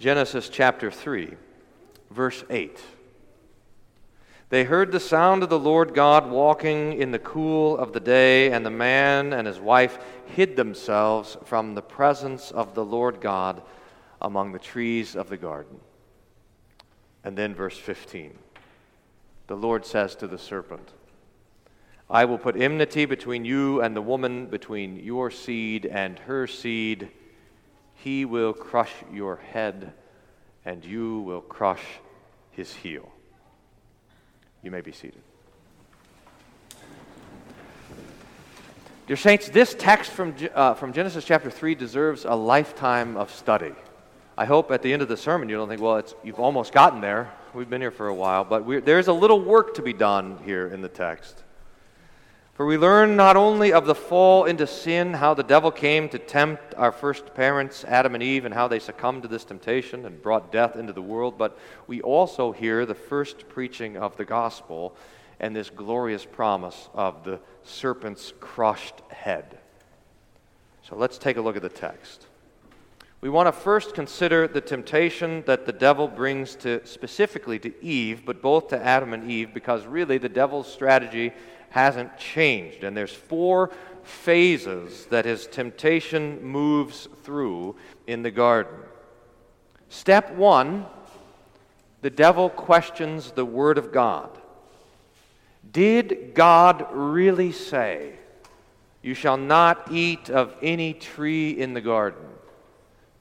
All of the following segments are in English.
Genesis chapter 3, verse 8. They heard the sound of the Lord God walking in the cool of the day, and the man and his wife hid themselves from the presence of the Lord God among the trees of the garden. And then verse 15. The Lord says to the serpent, I will put enmity between you and the woman, between your seed and her seed. He will crush your head, and you will crush his heel. You may be seated. Dear Saints, this text from, uh, from Genesis chapter 3 deserves a lifetime of study. I hope at the end of the sermon you don't think, well, you've almost gotten there. We've been here for a while, but there's a little work to be done here in the text. For we learn not only of the fall into sin, how the devil came to tempt our first parents, Adam and Eve, and how they succumbed to this temptation and brought death into the world, but we also hear the first preaching of the gospel and this glorious promise of the serpent's crushed head. So let's take a look at the text. We want to first consider the temptation that the devil brings to specifically to Eve, but both to Adam and Eve, because really the devil's strategy hasn't changed. And there's four phases that his temptation moves through in the garden. Step one the devil questions the Word of God. Did God really say, You shall not eat of any tree in the garden?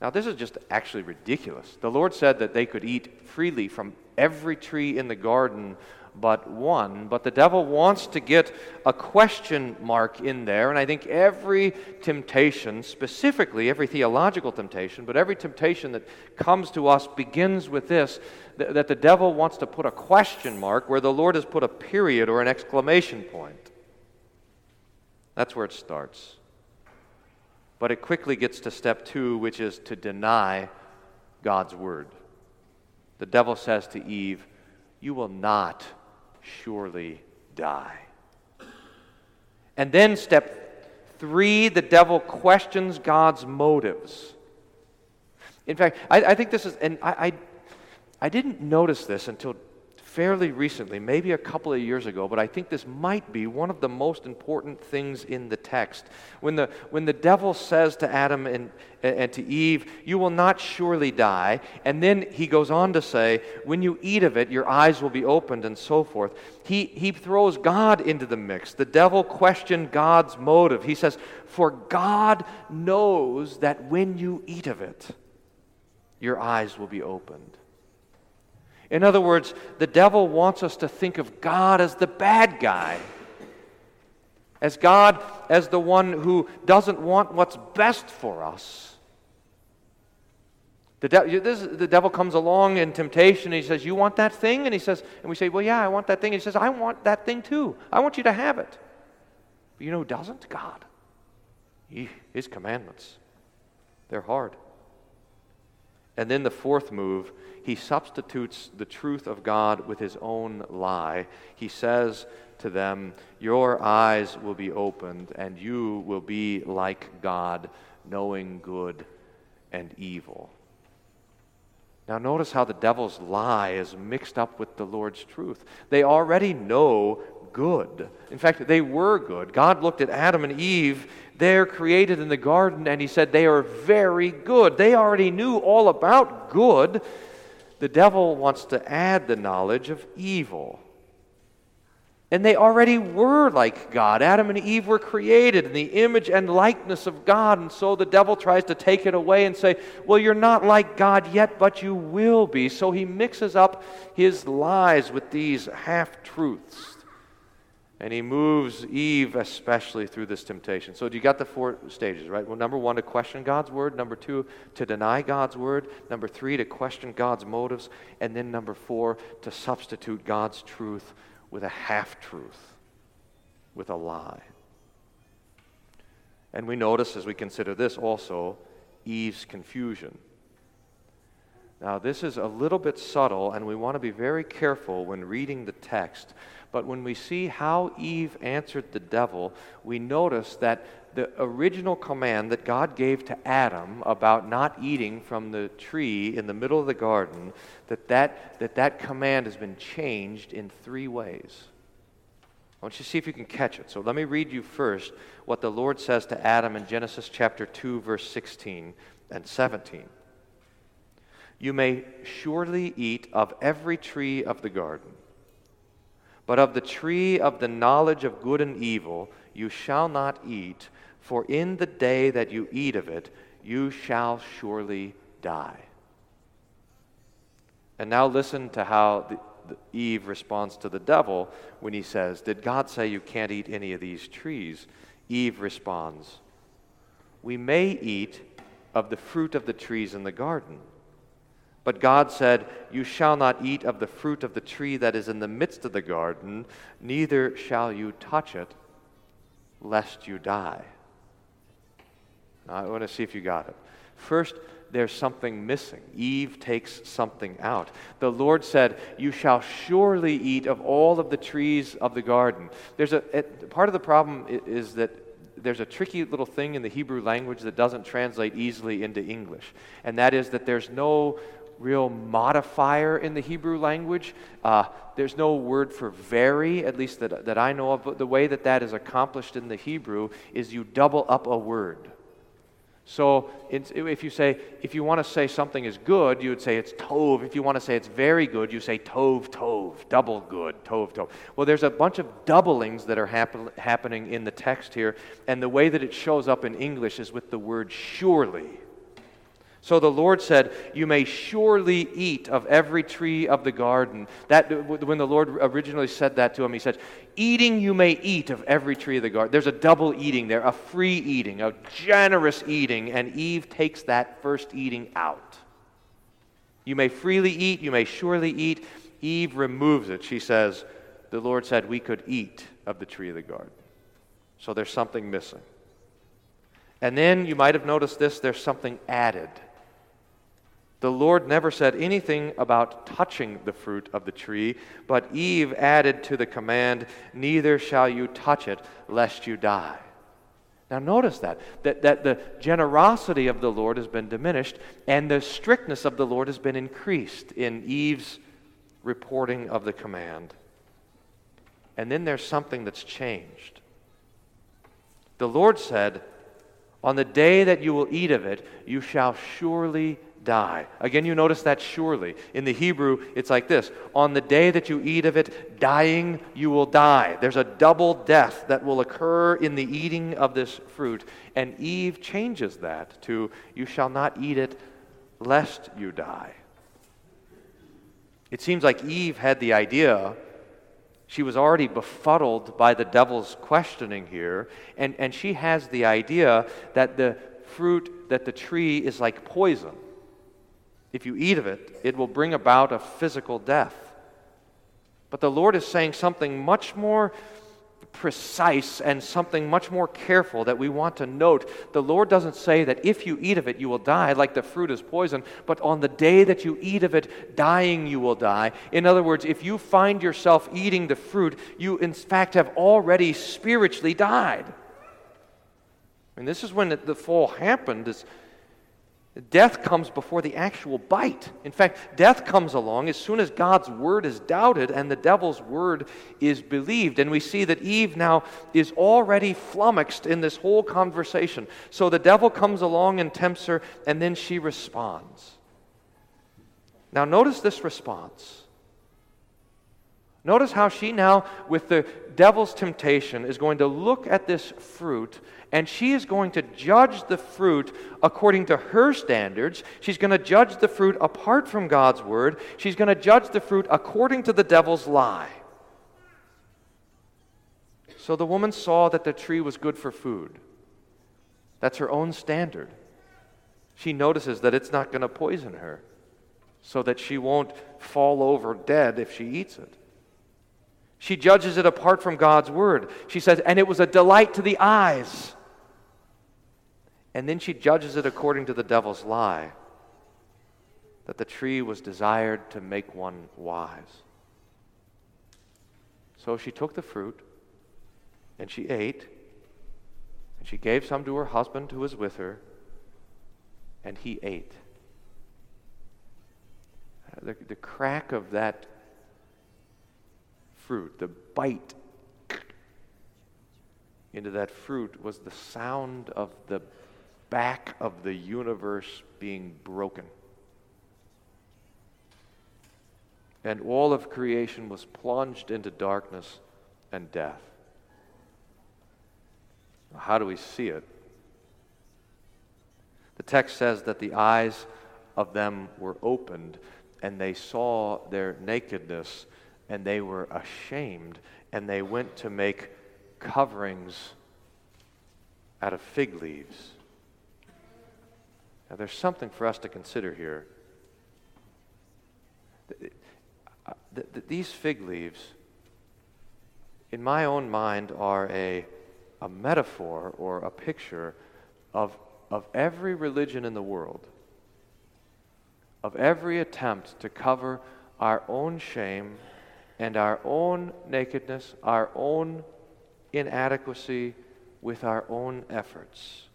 Now, this is just actually ridiculous. The Lord said that they could eat freely from every tree in the garden but one. But the devil wants to get a question mark in there, and I think every temptation, specifically every theological temptation, but every temptation that comes to us begins with this that the devil wants to put a question mark where the Lord has put a period or an exclamation point. That's where it starts. But it quickly gets to step two, which is to deny God's word. The devil says to Eve, You will not surely die. And then, step three, the devil questions God's motives. In fact, I, I think this is, and I, I, I didn't notice this until fairly recently, maybe a couple of years ago, but I think this might be one of the most important things in the text. When the, when the devil says to Adam and, and to Eve, You will not surely die, and then he goes on to say, When you eat of it, your eyes will be opened, and so forth. He, he throws God into the mix. The devil questioned God's motive. He says, For God knows that when you eat of it, your eyes will be opened. In other words, the devil wants us to think of God as the bad guy, as God as the one who doesn't want what's best for us. The, de- this, the devil comes along in temptation and he says, You want that thing? And he says, and we say, Well, yeah, I want that thing. And he says, I want that thing too. I want you to have it. But you know doesn't? God. He, his commandments. They're hard. And then the fourth move he substitutes the truth of God with his own lie. He says to them, Your eyes will be opened, and you will be like God, knowing good and evil. Now, notice how the devil's lie is mixed up with the Lord's truth. They already know good. In fact, they were good. God looked at Adam and Eve, they're created in the garden, and He said they are very good. They already knew all about good the devil wants to add the knowledge of evil. And they already were like God. Adam and Eve were created in the image and likeness of God. And so the devil tries to take it away and say, Well, you're not like God yet, but you will be. So he mixes up his lies with these half truths. And he moves Eve especially through this temptation. So you got the four stages, right? Well, number one, to question God's word. Number two, to deny God's word. Number three, to question God's motives. And then number four, to substitute God's truth with a half truth, with a lie. And we notice as we consider this also Eve's confusion. Now, this is a little bit subtle, and we want to be very careful when reading the text but when we see how Eve answered the devil, we notice that the original command that God gave to Adam about not eating from the tree in the middle of the garden, that that, that, that command has been changed in three ways. I want you to see if you can catch it. So let me read you first what the Lord says to Adam in Genesis chapter 2, verse 16 and 17. You may surely eat of every tree of the garden, but of the tree of the knowledge of good and evil you shall not eat, for in the day that you eat of it, you shall surely die. And now listen to how the, the Eve responds to the devil when he says, Did God say you can't eat any of these trees? Eve responds, We may eat of the fruit of the trees in the garden. But God said, You shall not eat of the fruit of the tree that is in the midst of the garden, neither shall you touch it, lest you die. Now, I want to see if you got it. First, there's something missing. Eve takes something out. The Lord said, You shall surely eat of all of the trees of the garden. There's a, part of the problem is that there's a tricky little thing in the Hebrew language that doesn't translate easily into English, and that is that there's no real modifier in the Hebrew language. Uh, there's no word for very, at least that, that I know of, but the way that that is accomplished in the Hebrew is you double up a word. So if you say, if you want to say something is good, you would say it's tov. If you want to say it's very good, you say tov, tov, double good, tov, tov. Well, there's a bunch of doublings that are happen, happening in the text here, and the way that it shows up in English is with the word surely. So the Lord said, You may surely eat of every tree of the garden. That, when the Lord originally said that to him, he said, Eating you may eat of every tree of the garden. There's a double eating there, a free eating, a generous eating, and Eve takes that first eating out. You may freely eat, you may surely eat. Eve removes it. She says, The Lord said we could eat of the tree of the garden. So there's something missing. And then you might have noticed this there's something added. The Lord never said anything about touching the fruit of the tree, but Eve added to the command, Neither shall you touch it, lest you die. Now, notice that, that, that the generosity of the Lord has been diminished and the strictness of the Lord has been increased in Eve's reporting of the command. And then there's something that's changed. The Lord said, On the day that you will eat of it, you shall surely die. Again, you notice that surely. In the Hebrew, it's like this On the day that you eat of it, dying, you will die. There's a double death that will occur in the eating of this fruit. And Eve changes that to, You shall not eat it, lest you die. It seems like Eve had the idea. She was already befuddled by the devil's questioning here, and, and she has the idea that the fruit, that the tree is like poison if you eat of it, it will bring about a physical death. But the Lord is saying something much more precise and something much more careful that we want to note. The Lord doesn't say that if you eat of it, you will die, like the fruit is poison, but on the day that you eat of it, dying, you will die. In other words, if you find yourself eating the fruit, you in fact have already spiritually died. And this is when the fall happened. Is Death comes before the actual bite. In fact, death comes along as soon as God's word is doubted and the devil's word is believed. And we see that Eve now is already flummoxed in this whole conversation. So the devil comes along and tempts her, and then she responds. Now, notice this response. Notice how she now, with the devil's temptation, is going to look at this fruit and she is going to judge the fruit according to her standards. She's going to judge the fruit apart from God's word. She's going to judge the fruit according to the devil's lie. So the woman saw that the tree was good for food. That's her own standard. She notices that it's not going to poison her, so that she won't fall over dead if she eats it. She judges it apart from God's word. She says, and it was a delight to the eyes. And then she judges it according to the devil's lie that the tree was desired to make one wise. So she took the fruit and she ate, and she gave some to her husband who was with her, and he ate. The, the crack of that fruit, the bite into that fruit, was the sound of the back of the universe being broken. And all of creation was plunged into darkness and death. How do we see it? The text says that the eyes of them were opened and they saw their nakedness and they were ashamed and they went to make coverings out of fig leaves. Now, there's something for us to consider here. Uh, these fig leaves, in my own mind, are a, a metaphor or a picture of, of every religion in the world, of every attempt to cover our own shame and our own nakedness, our own inadequacy with our own efforts.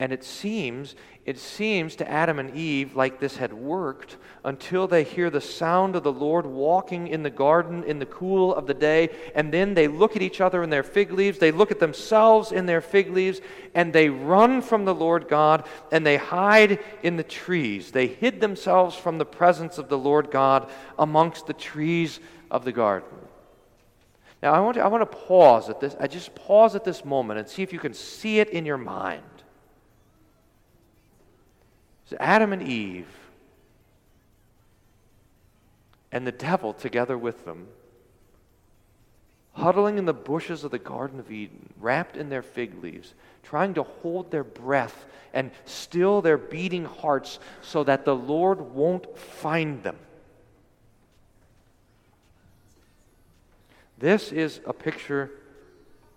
And it seems, it seems to Adam and Eve like this had worked until they hear the sound of the Lord walking in the garden in the cool of the day. And then they look at each other in their fig leaves. They look at themselves in their fig leaves. And they run from the Lord God and they hide in the trees. They hid themselves from the presence of the Lord God amongst the trees of the garden. Now, I want to, I want to pause at this. I just pause at this moment and see if you can see it in your mind. So Adam and Eve and the devil together with them, huddling in the bushes of the Garden of Eden, wrapped in their fig leaves, trying to hold their breath and still their beating hearts so that the Lord won't find them. This is a picture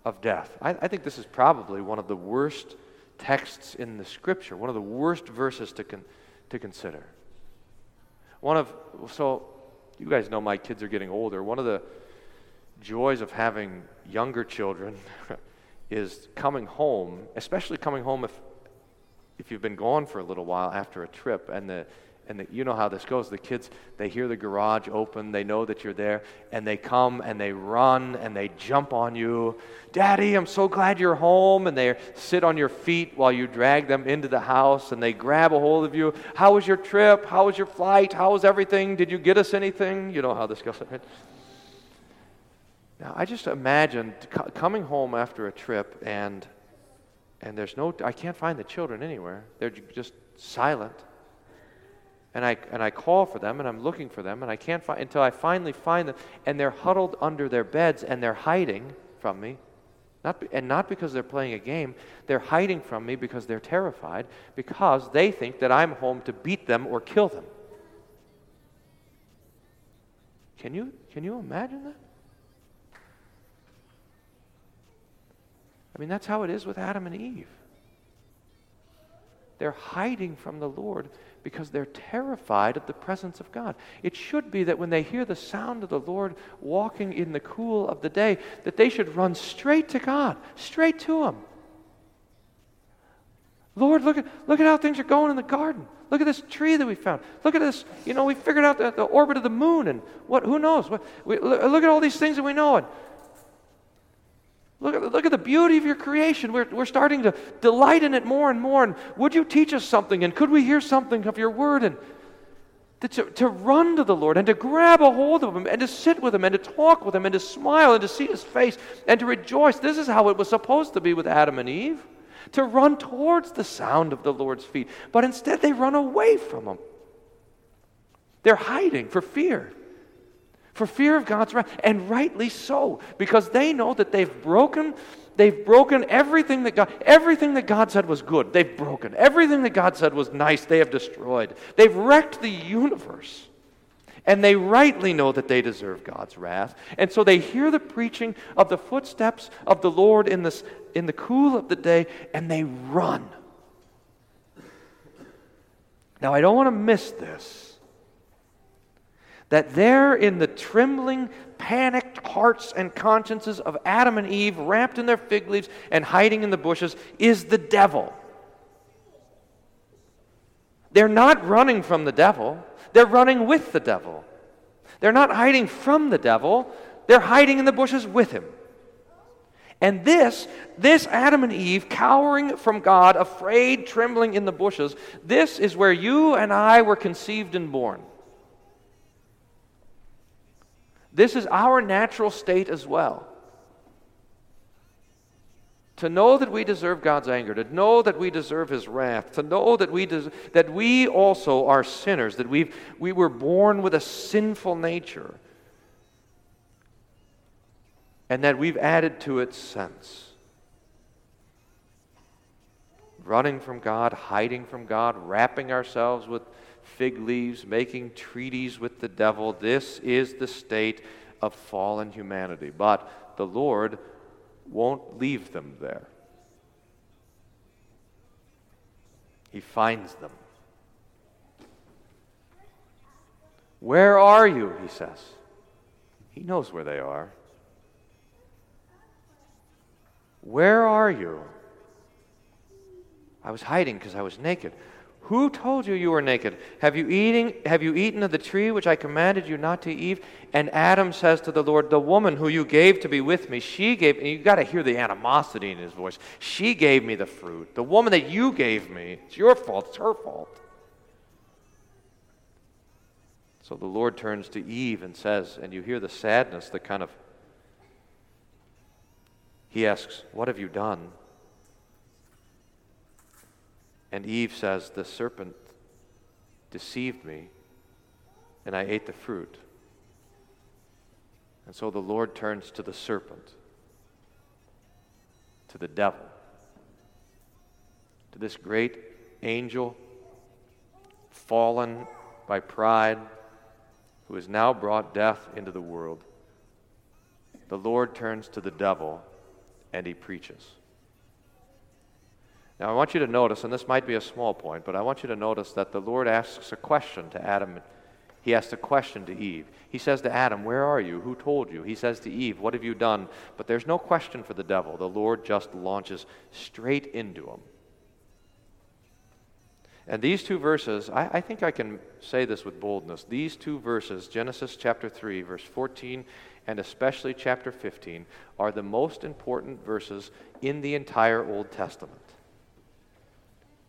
of death. I, I think this is probably one of the worst texts in the scripture, one of the worst verses to, con- to consider. One of, so you guys know my kids are getting older. One of the joys of having younger children is coming home, especially coming home if, if you've been gone for a little while after a trip and the, and the, you know how this goes. The kids, they hear the garage open, they know that you're there, and they come and they run and they jump on you. Daddy, I'm so glad you're home. And they sit on your feet while you drag them into the house and they grab a hold of you. How was your trip? How was your flight? How was everything? Did you get us anything? You know how this goes, right? Now, I just imagine coming home after a trip and and there's no I can't find the children anywhere. They're just silent and I, and I call for them and I'm looking for them and I can't find until I finally find them and they're huddled under their beds and they're hiding from me. Not, and not because they're playing a game, they're hiding from me because they're terrified, because they think that I'm home to beat them or kill them. Can you, can you imagine that? I mean, that's how it is with Adam and Eve. They're hiding from the Lord because they're terrified of the presence of God. It should be that when they hear the sound of the Lord walking in the cool of the day, that they should run straight to God, straight to Him. Lord, look at, look at how things are going in the garden. Look at this tree that we found. Look at this. You know, we figured out the, the orbit of the moon and what, who knows? What, we, look at all these things that we know. And Look at, look at the beauty of your creation. We're, we're starting to delight in it more and more. And would you teach us something? And could we hear something of your word? And to, to run to the Lord and to grab a hold of Him and to sit with Him and to talk with Him and to smile and to see His face and to rejoice. This is how it was supposed to be with Adam and Eve to run towards the sound of the Lord's feet. But instead, they run away from Him. They're hiding for fear for fear of God's wrath, and rightly so, because they know that they've broken they've broken everything that God everything that God said was good. They've broken. Everything that God said was nice, they have destroyed. They've wrecked the universe. And they rightly know that they deserve God's wrath. And so they hear the preaching of the footsteps of the Lord in, this, in the cool of the day, and they run. Now, I don't want to miss this That there in the trembling, panicked hearts and consciences of Adam and Eve, wrapped in their fig leaves and hiding in the bushes, is the devil. They're not running from the devil, they're running with the devil. They're not hiding from the devil, they're hiding in the bushes with him. And this, this Adam and Eve, cowering from God, afraid, trembling in the bushes, this is where you and I were conceived and born. This is our natural state as well. To know that we deserve God's anger, to know that we deserve His wrath, to know that we, des- that we also are sinners, that we've, we were born with a sinful nature, and that we've added to it sense. Running from God, hiding from God, wrapping ourselves with fig leaves, making treaties with the devil. This is the state of fallen humanity. But the Lord won't leave them there. He finds them. Where are you? He says. He knows where they are. Where are you? I was hiding because I was naked. Who told you you were naked? Have you, eating, have you eaten of the tree which I commanded you not to eat? And Adam says to the Lord, The woman who you gave to be with me, she gave, and you've got to hear the animosity in his voice. She gave me the fruit. The woman that you gave me, it's your fault, it's her fault. So the Lord turns to Eve and says, and you hear the sadness, the kind of, he asks, What have you done? And Eve says, The serpent deceived me, and I ate the fruit. And so the Lord turns to the serpent, to the devil, to this great angel, fallen by pride, who has now brought death into the world. The Lord turns to the devil and he preaches. Now, I want you to notice, and this might be a small point, but I want you to notice that the Lord asks a question to Adam. He asked a question to Eve. He says to Adam, Where are you? Who told you? He says to Eve, What have you done? But there's no question for the devil. The Lord just launches straight into him. And these two verses, I, I, think I can say this with boldness. These two verses, Genesis chapter 3, verse 14, and especially chapter 15, are the most important verses in the entire Old Testament.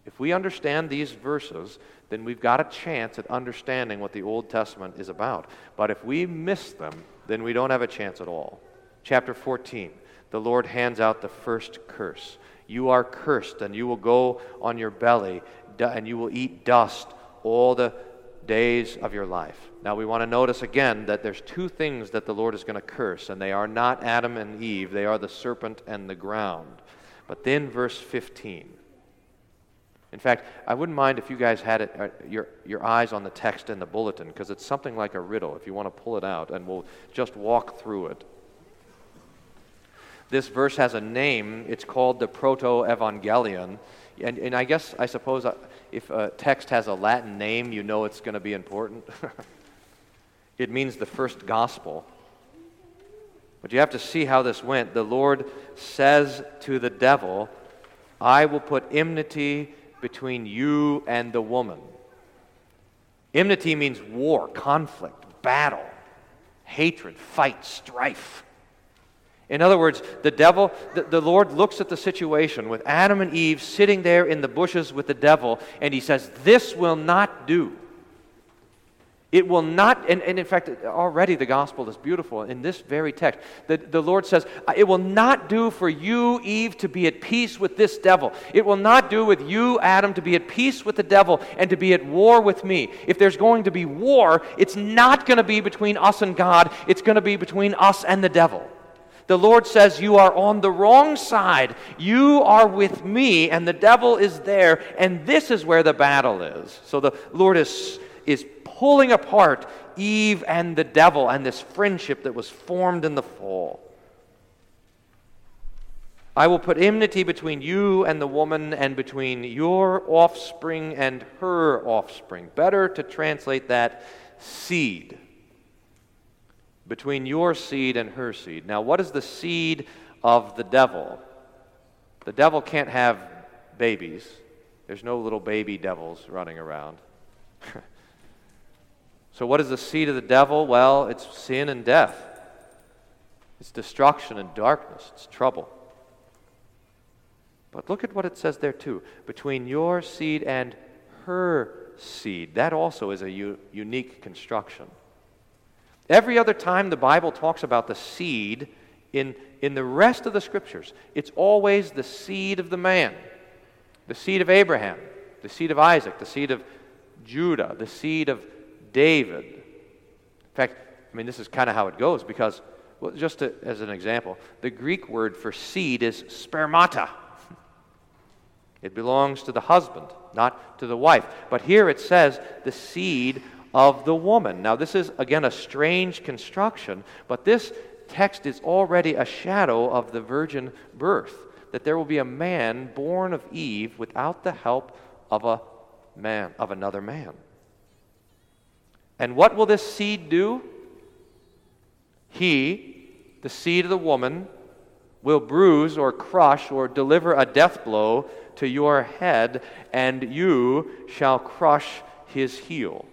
If we understand these verses, then we've got a chance at understanding what the Old Testament is about. But if we miss them, then we don't have a chance at all. Chapter 14, the Lord hands out the first curse. You are cursed, and you will go on your belly, and you will eat dust all the days of your life. Now, we want to notice again that there's two things that the Lord is going to curse, and they are not Adam and Eve, they are the serpent and the ground. But then, verse 15 in fact, I wouldn't mind if you guys had it, uh, your, your eyes on the text in the bulletin, because it's something like a riddle, if you want to pull it out, and we'll just walk through it. This verse has a name. It's called the Protoevangelium. And, and I guess, I suppose, uh, if a text has a Latin name, you know it's going to be important. it means the first gospel. But you have to see how this went. The Lord says to the devil, I will put enmity between you and the woman. Enmity means war, conflict, battle, hatred, fight, strife. In other words, the devil, the, the, Lord looks at the situation with Adam and Eve sitting there in the bushes with the devil, and he says, This will not do. It will not, and, and, in fact, already the gospel is beautiful in this very text. The, the Lord says, It will not do for you, Eve, to be at peace with this devil. It will not do with you, Adam, to be at peace with the devil and to be at war with me. If there's going to be war, it's not going to be between us and God, it's going to be between us and the devil. The Lord says, You are on the wrong side. You are with me, and the devil is there, and this is where the battle is. So the Lord is, is pulling apart Eve and the devil and this friendship that was formed in the fall. I will put enmity between you and the woman, and between your offspring and her offspring. Better to translate that seed. between your seed and her seed. Now, what is the seed of the devil? The devil can't have babies. There's no little baby devils running around. so, what is the seed of the devil? Well, it's sin and death, it's destruction and darkness, it's trouble. But look at what it says there, too. Between your seed and her seed. That also is a u- unique construction. Every other time the Bible talks about the seed in, in the rest of the scriptures, it's always the seed of the man, the seed of Abraham, the seed of Isaac, the seed of Judah, the seed of David. In fact, I mean, this is kind of how it goes because, well, just to, as an example, the Greek word for seed is spermata. It belongs to the husband, not to the wife. But here it says the seed of the woman. Now, this is, again, a strange construction, but this text is already a shadow of the virgin birth that there will be a man born of Eve without the help of a man, of another man. And what will this seed do? He, the seed of the woman, will bruise or crush or deliver a death blow to your head, and you shall crush his heel.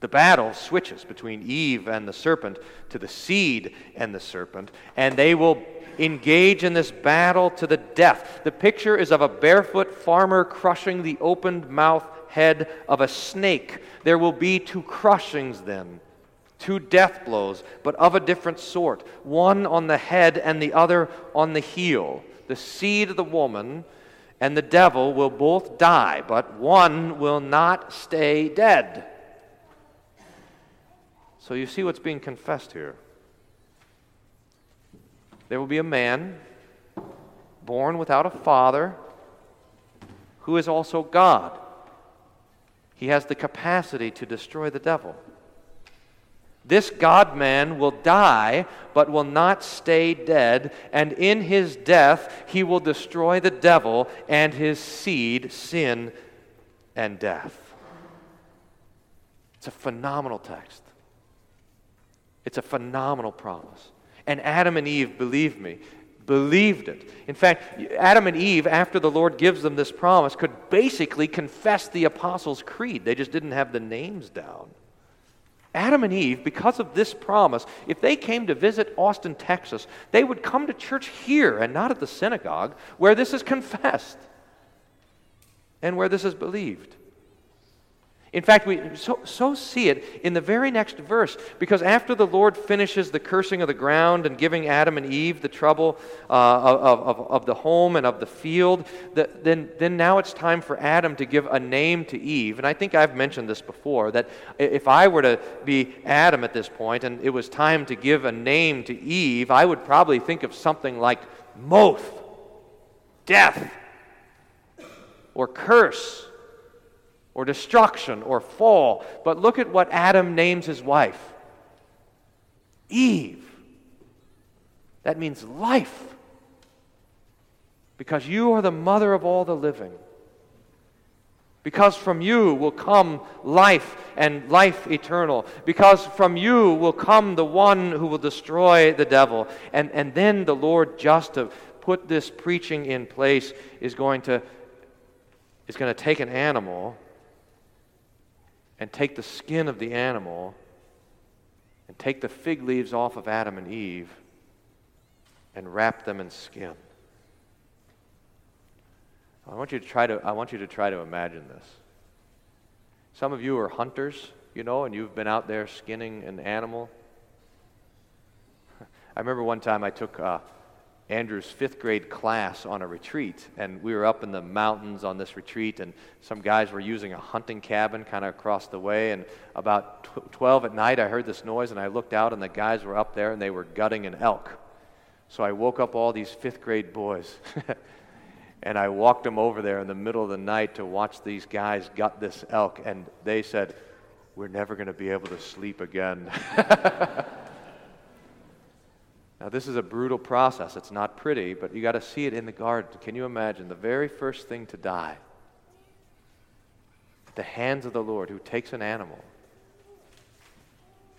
The battle switches between Eve and the serpent to the seed and the serpent, and they will engage in this battle to the death. The picture is of a barefoot farmer crushing the opened mouth head of a snake. There will be two crushings then, two death blows, but of a different sort one on the head and the other on the heel. The seed of the woman and the devil will both die, but one will not stay dead. So you see what's being confessed here. There will be a man born without a father who is also God. He has the capacity to destroy the devil. This God man will die, but will not stay dead, and in his death he will destroy the devil and his seed, sin and death. It's a phenomenal text. It's a phenomenal promise. And Adam and Eve, believe me, believed it. In fact, Adam and Eve, after the Lord gives them this promise, could basically confess the Apostles' Creed. They just didn't have the names down. Adam and Eve, because of this promise, if they came to visit Austin, Texas, they would come to church here and not at the synagogue where this is confessed and where this is believed. In fact, we so, so see it in the very next verse, because after the Lord finishes the cursing of the ground and giving Adam and Eve the trouble uh, of, of, of the home and of the field, the, then, then now it's time for Adam to give a name to Eve. And I think I've mentioned this before that if I were to be Adam at this point and it was time to give a name to Eve, I would probably think of something like Mot, death, or curse or destruction or fall. But look at what Adam names his wife Eve. That means life. Because you are the mother of all the living. Because from you will come life and life eternal. Because from you will come the one who will destroy the devil. And, and then the Lord, just to put this preaching in place, is going to, is going to take an animal and take the skin of the animal and take the fig leaves off of Adam and Eve and wrap them in skin. I want you to try to, I want you to, try to imagine this. Some of you are hunters, you know, and you've been out there skinning an animal. I remember one time I took uh, Andrew's fifth grade class on a retreat, and we were up in the mountains on this retreat, and some guys were using a hunting cabin kind of across the way. And about tw- 12 at night, I heard this noise, and I looked out, and the guys were up there, and they were gutting an elk. So I woke up all these fifth grade boys, and I walked them over there in the middle of the night to watch these guys gut this elk, and they said, We're never going to be able to sleep again. Now, this is a brutal process. It's not pretty, but you got to see it in the garden. Can you imagine the very first thing to die? The hands of the Lord who takes an animal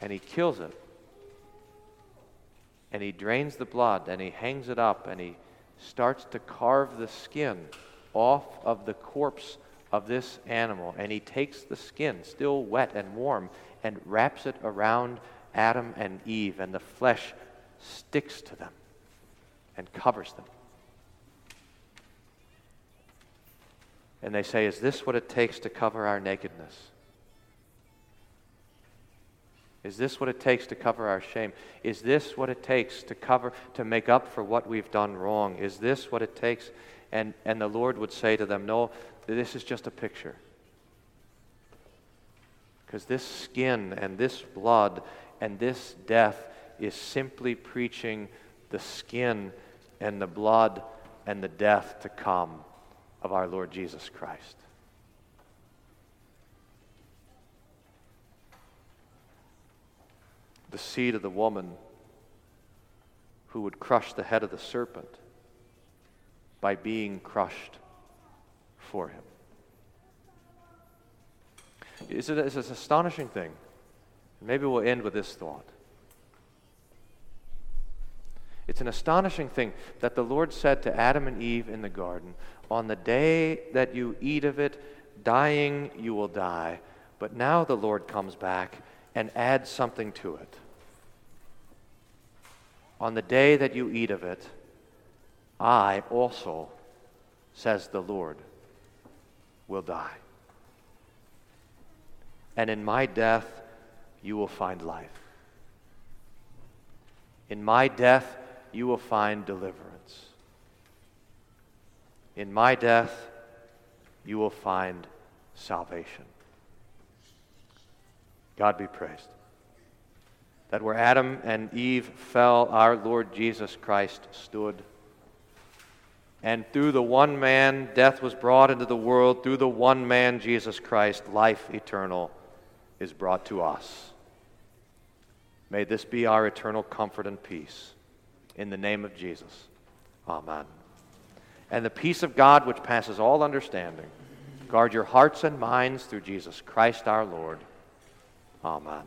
and he kills it. And he drains the blood and he hangs it up and he starts to carve the skin off of the corpse of this animal. And he takes the skin, still wet and warm, and wraps it around Adam and Eve, and the flesh sticks to them and covers them. And they say, Is this what it takes to cover our nakedness? Is this what it takes to cover our shame? Is this what it takes to cover, to make up for what we've done wrong? Is this what it takes? And, and the Lord would say to them, No, this is just a picture. Because this skin and this blood and this death is simply preaching the skin and the blood and the death to come of our Lord Jesus Christ. The seed of the woman who would crush the head of the serpent by being crushed for him. It's, an astonishing thing. Maybe we'll end with this thought. It's an astonishing thing that the Lord said to Adam and Eve in the garden, On the day that you eat of it, dying you will die. But now the Lord comes back and adds something to it. On the day that you eat of it, I also, says the Lord, will die. And in my death, you will find life. In my death, you will find deliverance. In my death, you will find salvation. God be praised. That where Adam and Eve fell, our Lord Jesus Christ stood. And through the one man, death was brought into the world. Through the one man, Jesus Christ, life eternal is brought to us. May this be our eternal comfort and peace. In the name of Jesus. Amen. And the peace of God, which passes all understanding, guard your hearts and minds through Jesus Christ our Lord. Amen.